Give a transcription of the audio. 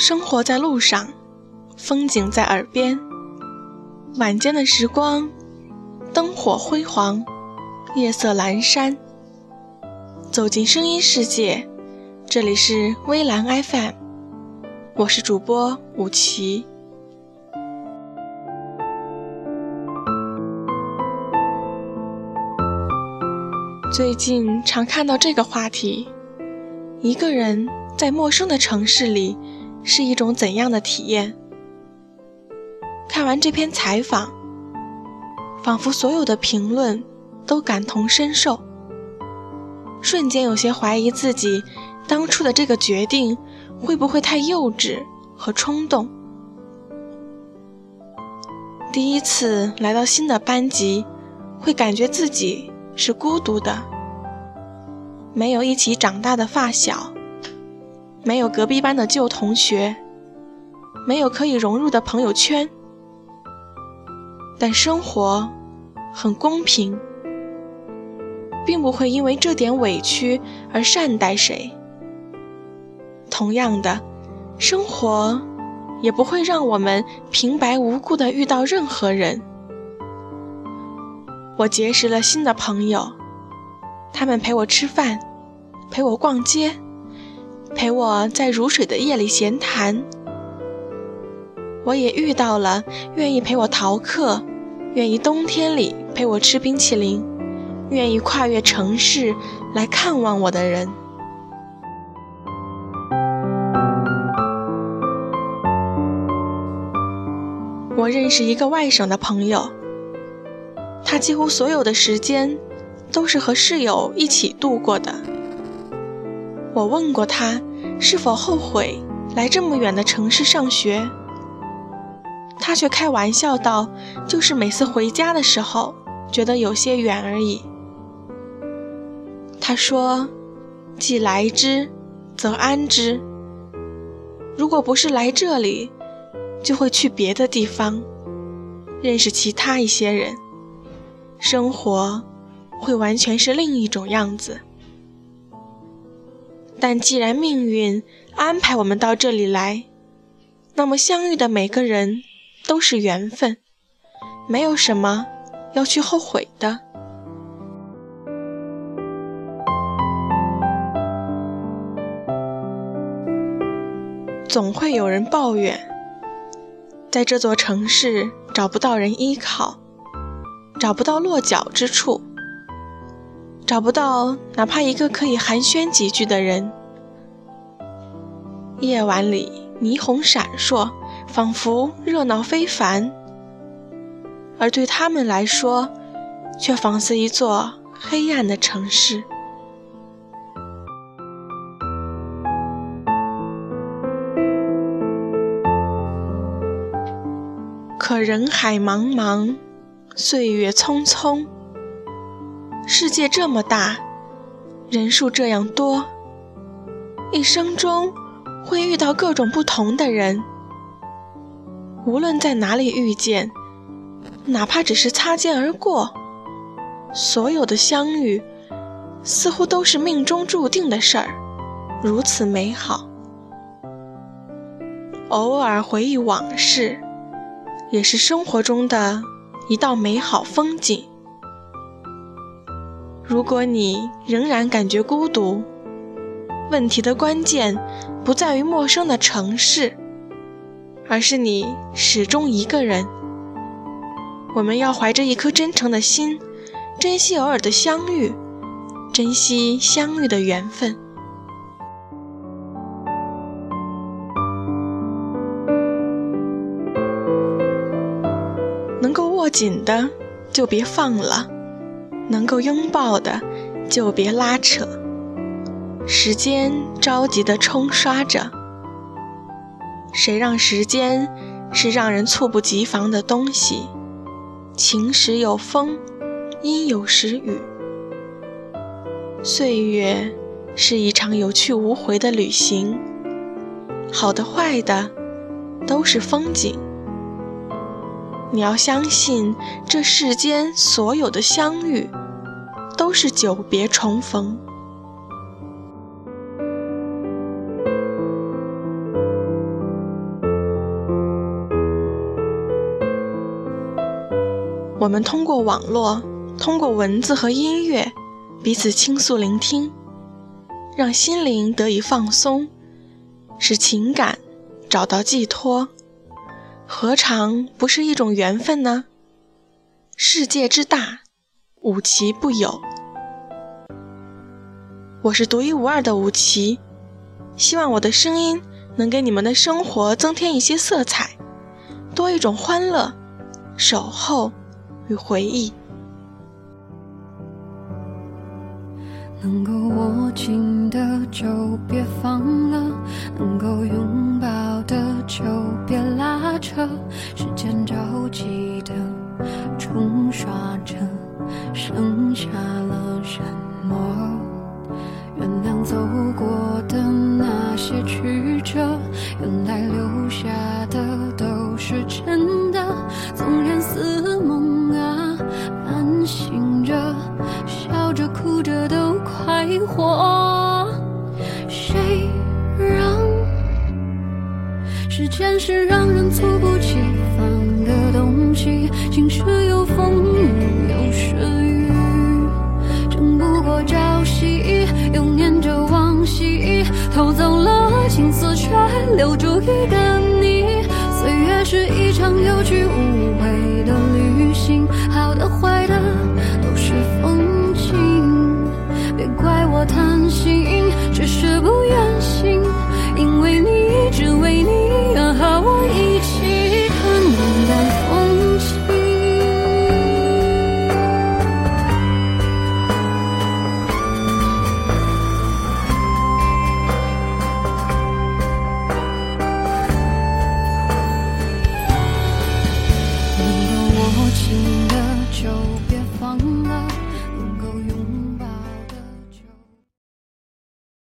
生活在路上，风景在耳边。晚间的时光，灯火辉煌，夜色阑珊。走进声音世界，这里是微蓝 FM，我是主播武奇。最近常看到这个话题：一个人在陌生的城市里。是一种怎样的体验？看完这篇采访，仿佛所有的评论都感同身受，瞬间有些怀疑自己当初的这个决定会不会太幼稚和冲动。第一次来到新的班级，会感觉自己是孤独的，没有一起长大的发小。没有隔壁班的旧同学，没有可以融入的朋友圈，但生活很公平，并不会因为这点委屈而善待谁。同样的，生活也不会让我们平白无故的遇到任何人。我结识了新的朋友，他们陪我吃饭，陪我逛街。陪我在如水的夜里闲谈，我也遇到了愿意陪我逃课、愿意冬天里陪我吃冰淇淋、愿意跨越城市来看望我的人。我认识一个外省的朋友，他几乎所有的时间都是和室友一起度过的。我问过他是否后悔来这么远的城市上学，他却开玩笑道：“就是每次回家的时候觉得有些远而已。”他说：“既来之，则安之。如果不是来这里，就会去别的地方，认识其他一些人，生活会完全是另一种样子。”但既然命运安排我们到这里来，那么相遇的每个人都是缘分，没有什么要去后悔的。总会有人抱怨，在这座城市找不到人依靠，找不到落脚之处。找不到哪怕一个可以寒暄几句的人。夜晚里霓虹闪烁，仿佛热闹非凡；而对他们来说，却仿似一座黑暗的城市。可人海茫茫，岁月匆匆。世界这么大，人数这样多，一生中会遇到各种不同的人。无论在哪里遇见，哪怕只是擦肩而过，所有的相遇似乎都是命中注定的事儿，如此美好。偶尔回忆往事，也是生活中的一道美好风景。如果你仍然感觉孤独，问题的关键不在于陌生的城市，而是你始终一个人。我们要怀着一颗真诚的心，珍惜偶尔的相遇，珍惜相遇的缘分。能够握紧的，就别放了。能够拥抱的，就别拉扯。时间着急地冲刷着，谁让时间是让人猝不及防的东西？晴时有风，阴有时雨。岁月是一场有去无回的旅行，好的坏的，都是风景。你要相信这世间所有的相遇都是久别重逢。我们通过网络通过文字和音乐彼此倾诉聆听让心灵得以放松使情感找到寄托。何尝不是一种缘分呢？世界之大，无奇不有。我是独一无二的五奇，希望我的声音能给你们的生活增添一些色彩，多一种欢乐、守候与回忆。能够握紧的就别放了，能够拥抱的就别拉扯，时间是让人猝不及防的东西？晴时有风，有时雨，争不过朝夕。又念着往昔，偷走了青丝，却留住一个你。岁月是一场有去无回的旅行，好的坏的都是风景。别怪我贪心，只是不愿